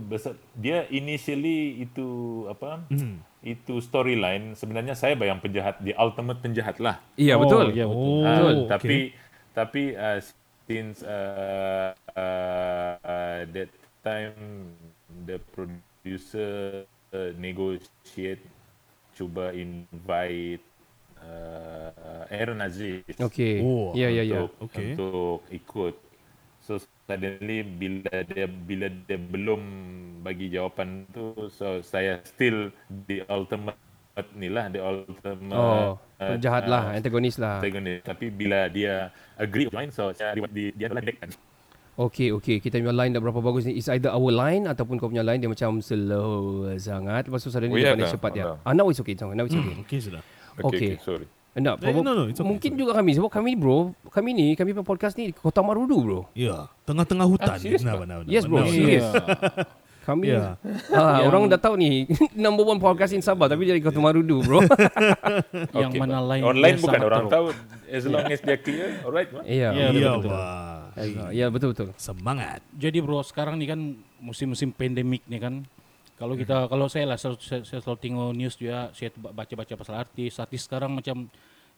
Speaker 8: besar, dia initially itu apa?
Speaker 7: Hmm.
Speaker 8: Itu storyline sebenarnya saya bayang penjahat the ultimate penjahat lah.
Speaker 1: Iya,
Speaker 9: Oh,
Speaker 1: betul.
Speaker 9: ya, betul.
Speaker 7: Oh,
Speaker 8: Ah,
Speaker 7: okay.
Speaker 8: tapi tapi uh, since uh, uh, uh, that time the producer uh, negotiate cuba invite uh, Aaron Aziz
Speaker 1: Okay.
Speaker 7: Oh,
Speaker 1: Ya, ya, ya.
Speaker 8: untuk
Speaker 7: Okay.
Speaker 8: untuk ikut. So suddenly bila dia bila dia belum bagi jawapan tu, so saya still the ultimate ni lah, the ultimate
Speaker 1: Oh,
Speaker 8: uh,
Speaker 1: penjahat
Speaker 8: uh,
Speaker 1: lah, antagonis lah.
Speaker 8: antagonis. Tapi bila dia agree line, so saya reward di, dia adalah director.
Speaker 1: Okay, okay. Kita punya line dah berapa bagus ni. It's either our line ataupun kau punya line dia macam slow sangat. Lepas tu suddenly
Speaker 8: Oh,
Speaker 1: dia
Speaker 8: ya
Speaker 1: pandai cepat dia.
Speaker 8: Oh,
Speaker 1: Ah, now it's okay. Now it's okay.
Speaker 7: Okay sudah.
Speaker 8: Okay,
Speaker 1: Okay.
Speaker 8: okay. sorry.
Speaker 1: Enggak,
Speaker 7: Eh, no, no, it's okay,
Speaker 1: mungkin juga kami sebab kami bro, kami ni, kami punya podcast ni Kota Marudu bro.
Speaker 7: Ya, tengah-tengah hutan.
Speaker 8: Ah,
Speaker 7: Nah, nah, nah,
Speaker 1: Yes, bro.
Speaker 7: nah,
Speaker 1: Serious.
Speaker 9: Ya. (laughs)
Speaker 1: Kami
Speaker 7: Ya.
Speaker 1: ah,
Speaker 9: Yang-
Speaker 1: orang dah tahu ni (laughs) number one podcast in Sabah tapi dari Kota Marudu bro. (laughs)
Speaker 9: Yang
Speaker 8: Okay,
Speaker 9: mana
Speaker 8: Pak.
Speaker 9: line
Speaker 8: Online bukan orang tahu. As long as dia clear, alright.
Speaker 1: Iya.
Speaker 9: Ya,
Speaker 7: Iya,
Speaker 9: betul-betul.
Speaker 7: Pak. Hai,
Speaker 1: Ya, betul betul.
Speaker 7: Semangat.
Speaker 9: Jadi bro, sekarang ni kan musim-musim pandemik ni kan. Kalau kita kalau saya lah selalu, saya, saya selalu tengok news juga, saya ba- baca-baca pasal artis. Artis sekarang macam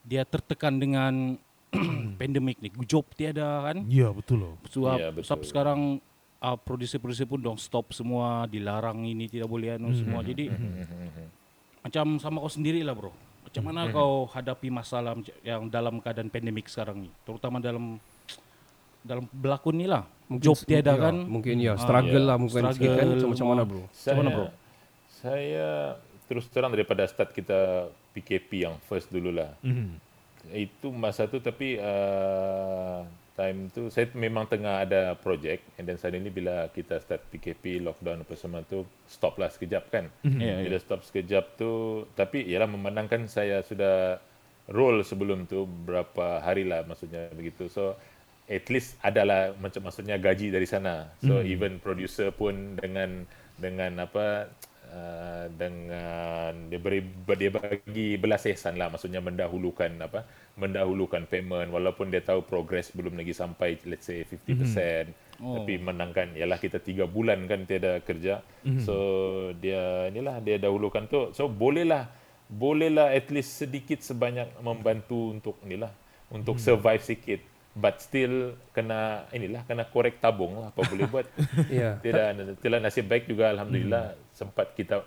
Speaker 9: dia tertekan dengan (clears throat) pandemik ni. Job tiada kan.
Speaker 7: Ya, betul loh.
Speaker 9: Sebab
Speaker 8: Ya, betul.
Speaker 9: sebab sekarang uh, producer-producer pun dong stop semua, dilarang ini tidak boleh anu semua. Jadi macam sama kau sendiri lah bro. Macam mana kau hadapi masalah yang dalam keadaan pandemik sekarang ni, terutama dalam dalam berlakon ni lah. Job
Speaker 1: s-
Speaker 9: tiada
Speaker 1: ya,
Speaker 9: kan.
Speaker 1: Mungkin ya, struggle
Speaker 8: ya.
Speaker 1: lah mungkin sikit
Speaker 9: Struggle
Speaker 1: kan macam macam mana bro.
Speaker 8: Saya,
Speaker 9: mana, bro?
Speaker 8: Saya terus terang daripada start kita PKP yang first dulu lah.
Speaker 7: Mhm.
Speaker 8: Itu masa tu tapi uh, time tu saya memang tengah ada project and then suddenly bila kita start PKP lockdown apa semua tu stop lah sekejap kan.
Speaker 9: Ya,
Speaker 8: Bila stop sekejap tu tapi ialah memandangkan saya sudah roll sebelum tu berapa hari lah maksudnya begitu. So at least adalah macam maksudnya gaji dari sana. So even producer pun dengan dengan apa uh, dengan dia beri dia bagi belas ihsan lah. Maksudnya mendahulukan apa mendahulukan payment. Walaupun dia tahu progress belum lagi sampai let's say 50%
Speaker 9: Oh.
Speaker 8: tapi menangkan ialah kita tiga bulan kan tiada kerja. So dia inilah dia dahulukan tu. So bolehlah bolehlah at least sedikit sebanyak membantu untuk inilah untuk survive sikit but still kena inilah kena korek tabung lah apa boleh buat (laughs)
Speaker 1: Ya.
Speaker 8: tidak tidak nasib baik juga alhamdulillah sempat kita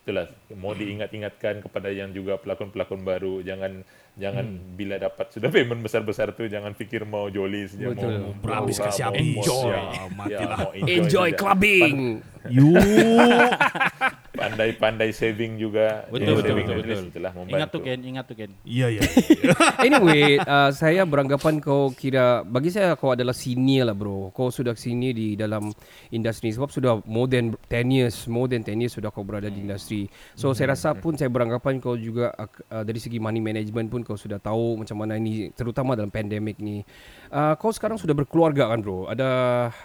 Speaker 8: itulah mau diingat-ingatkan kepada yang juga pelakon-pelakon baru jangan jangan bila dapat sudah payment besar-besar tu jangan fikir mau joli saja
Speaker 1: Betul.
Speaker 8: mau
Speaker 7: Berhabis kasih habis.
Speaker 8: mau-
Speaker 7: Ya,
Speaker 8: ya,
Speaker 7: matilah.
Speaker 8: mau
Speaker 1: Enjoy
Speaker 8: saja.
Speaker 1: clubbing.
Speaker 7: You. (laughs)
Speaker 8: pandai-pandai saving juga
Speaker 9: Betul,
Speaker 8: Jadi
Speaker 9: betul,
Speaker 8: saving
Speaker 9: betul, betul.
Speaker 8: itulah membantu
Speaker 9: Ingat tu Ken, ingat tu Ken.
Speaker 7: Iya, iya. (laughs)
Speaker 1: Anyway, uh, saya beranggapan kau kira bagi saya kau adalah senior lah bro. Kau sudah senior di dalam industri sebab sudah more than 10 years, more than 10 years sudah kau berada di industri. So saya rasa pun saya beranggapan kau juga uh, dari segi money management pun kau sudah tahu macam mana ini terutama dalam pandemik ni. Uh, kau sekarang sudah berkeluarga kan bro? Ada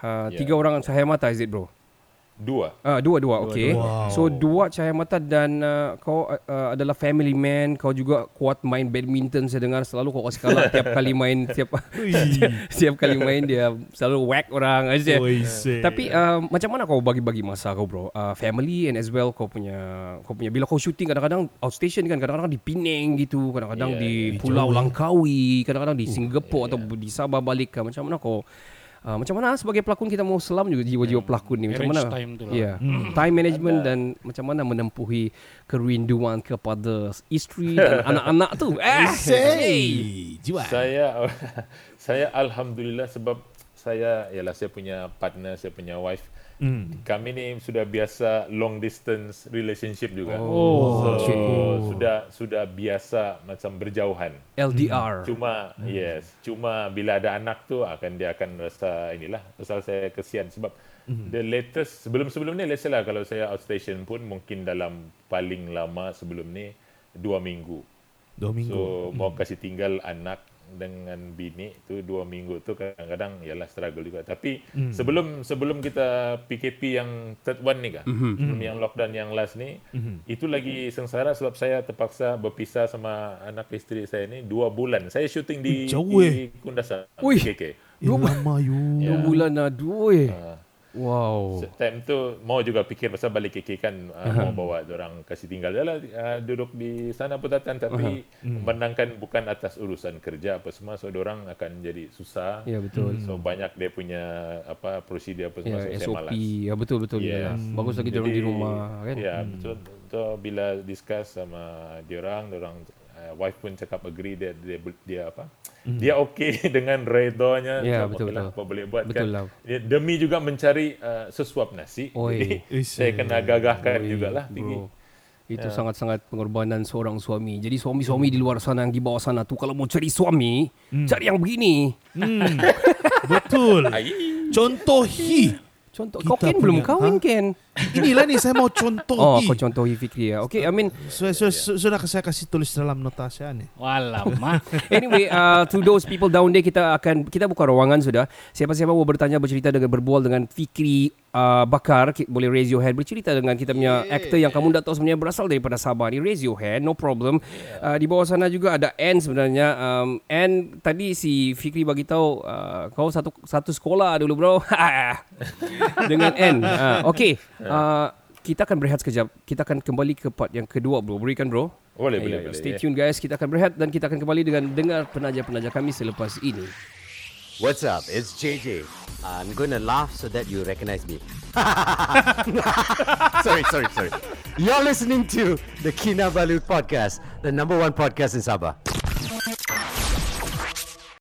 Speaker 1: uh,
Speaker 8: Ya.
Speaker 1: tiga orang cahaya mata is it bro?
Speaker 8: Dua
Speaker 1: Ah, dua dua, okey.
Speaker 7: Wow.
Speaker 1: So dua cahaya mata dan uh, kau uh, adalah family man, kau juga kuat main badminton saya dengar selalu kau kasih kalah (laughs) tiap kali main (laughs) tiap tiap kali main dia selalu whack orang aja. Tapi uh, macam mana kau bagi-bagi masa kau bro? Uh, family and as well kau punya kau punya bila kau shooting kadang-kadang outstation kan kadang-kadang di Penang gitu, kadang-kadang
Speaker 8: Yeah,
Speaker 1: di
Speaker 8: yeah.
Speaker 1: Pulau Langkawi, kadang-kadang di Singapura atau di Sabah balik kan. Macam mana kau Uh, macam mana sebagai pelakon kita mau selam juga jiwa-jiwa pelakon ni macam
Speaker 9: Arrange
Speaker 1: mana
Speaker 9: time tu lah.
Speaker 1: Ya. Time management dan macam mana menempuhi kerinduan kepada isteri (laughs) dan anak-anak tu. Eh,
Speaker 7: Say, jiwa.
Speaker 8: Saya (laughs) saya alhamdulillah sebab saya ialah saya punya partner, saya punya wife.
Speaker 7: Hmm.
Speaker 8: Kami ni sudah biasa long distance relationship juga.
Speaker 1: Oh,
Speaker 8: so,
Speaker 1: okay.
Speaker 8: sudah sudah biasa macam berjauhan.
Speaker 1: LDR.
Speaker 8: Cuma yes, cuma bila ada anak tu akan dia akan rasa inilah pasal saya kesian sebab the latest sebelum-sebelum ni let's say lah kalau saya outstation pun mungkin dalam paling lama sebelum ni dua minggu.
Speaker 7: Dua minggu.
Speaker 8: So mau kasih tinggal anak dengan bini tu dua minggu tu kadang-kadang ialah struggle juga. Tapi
Speaker 7: Hmm.
Speaker 8: sebelum sebelum kita PKP yang third one ni kan,
Speaker 7: Mhm.
Speaker 8: sebelum yang lockdown yang last ni, itu lagi sengsara sebab saya terpaksa berpisah sama anak isteri saya ni dua bulan. Saya syuting di,
Speaker 7: jauh
Speaker 8: di Kundasang,
Speaker 1: Ui.
Speaker 8: KK.
Speaker 7: Eh, lama you.
Speaker 1: Dua bulan aduh. eh.
Speaker 8: Ah.
Speaker 1: Wow.
Speaker 8: So, time tu mau juga fikir pasal balik KK kan uh, mau bawa orang kasih tinggal Yalah, uh, duduk di sana Putatan tapi menangkan bukan atas urusan kerja apa semua so orang akan jadi susah
Speaker 1: Ya betul.
Speaker 8: so banyak dia punya apa prosedur apa semua
Speaker 1: Ya,
Speaker 8: so
Speaker 1: SOP.
Speaker 8: malas
Speaker 1: Ya betul betul.
Speaker 8: Yes.
Speaker 1: yalah. Bagus lagi dia orang di rumah kan.
Speaker 8: Ya, betul. So, bila discuss sama diorang, diorang uh, wife pun cakap agree dia dia, dia apa? Dia okey (laughs) dengan redonya.
Speaker 1: Ya,
Speaker 8: So,
Speaker 1: betul,
Speaker 8: lah,
Speaker 1: betul.
Speaker 8: Apa boleh buat
Speaker 1: Betul
Speaker 8: kan?
Speaker 1: lah.
Speaker 8: Dia, demi juga mencari uh, sesuap nasi.
Speaker 1: Oi. (laughs)
Speaker 8: Jadi,
Speaker 7: Is,
Speaker 8: saya kena gagahkan
Speaker 1: Oi,
Speaker 8: jugalah tinggi.
Speaker 1: bro. Itu sangat-sangat pengorbanan seorang suami. Jadi suami-suami di luar sana yang di bawah sana tu kalau mau cari suami, cari yang begini.
Speaker 7: Hmm. Betul. (laughs) Contohi.
Speaker 1: Contoh
Speaker 7: Kita
Speaker 1: kau Ken belum kahwin
Speaker 7: ha?
Speaker 1: Ken?
Speaker 7: Inilah nih saya mau
Speaker 1: Oh,
Speaker 7: contohi.
Speaker 1: kau contohi Fikri ya. Okay, I mean
Speaker 7: Sudah, sudah, sudah saya kasih tulis dalam nota saya nih.
Speaker 9: Walamak. (laughs)
Speaker 1: Anyway, uh, to those people down there kita akan kita buka ruangan sudah. Siapa-siapa mau bertanya, bercerita dengan berbual dengan Fikri uh, Bakar, boleh raise your hand bercerita dengan kita punya actor yang kamu dah tahu sebenarnya berasal daripada Sabah ni. Raise your hand, no problem. Uh, di bawah sana juga ada Ann sebenarnya. Um, Ann tadi si Fikri bagi tahu uh, kau satu satu sekolah dulu bro. (laughs) dengan Ann. Uh, okay. Uh, kita akan berehat sekejap. Kita akan kembali ke part yang kedua bro. Berikan bro.
Speaker 8: Boleh,
Speaker 1: Ya,
Speaker 8: boleh,
Speaker 1: ya,
Speaker 8: boleh.
Speaker 1: Stay
Speaker 8: ya.
Speaker 1: tune guys, kita akan berehat dan kita akan kembali dengan dengar penaja-penaja kami selepas ini.
Speaker 10: What's up? It's JJ. I'm gonna laugh so that you recognize me. (laughs) sorry, sorry, sorry. You're listening to the Kinabalu podcast, the number one podcast in Sabah.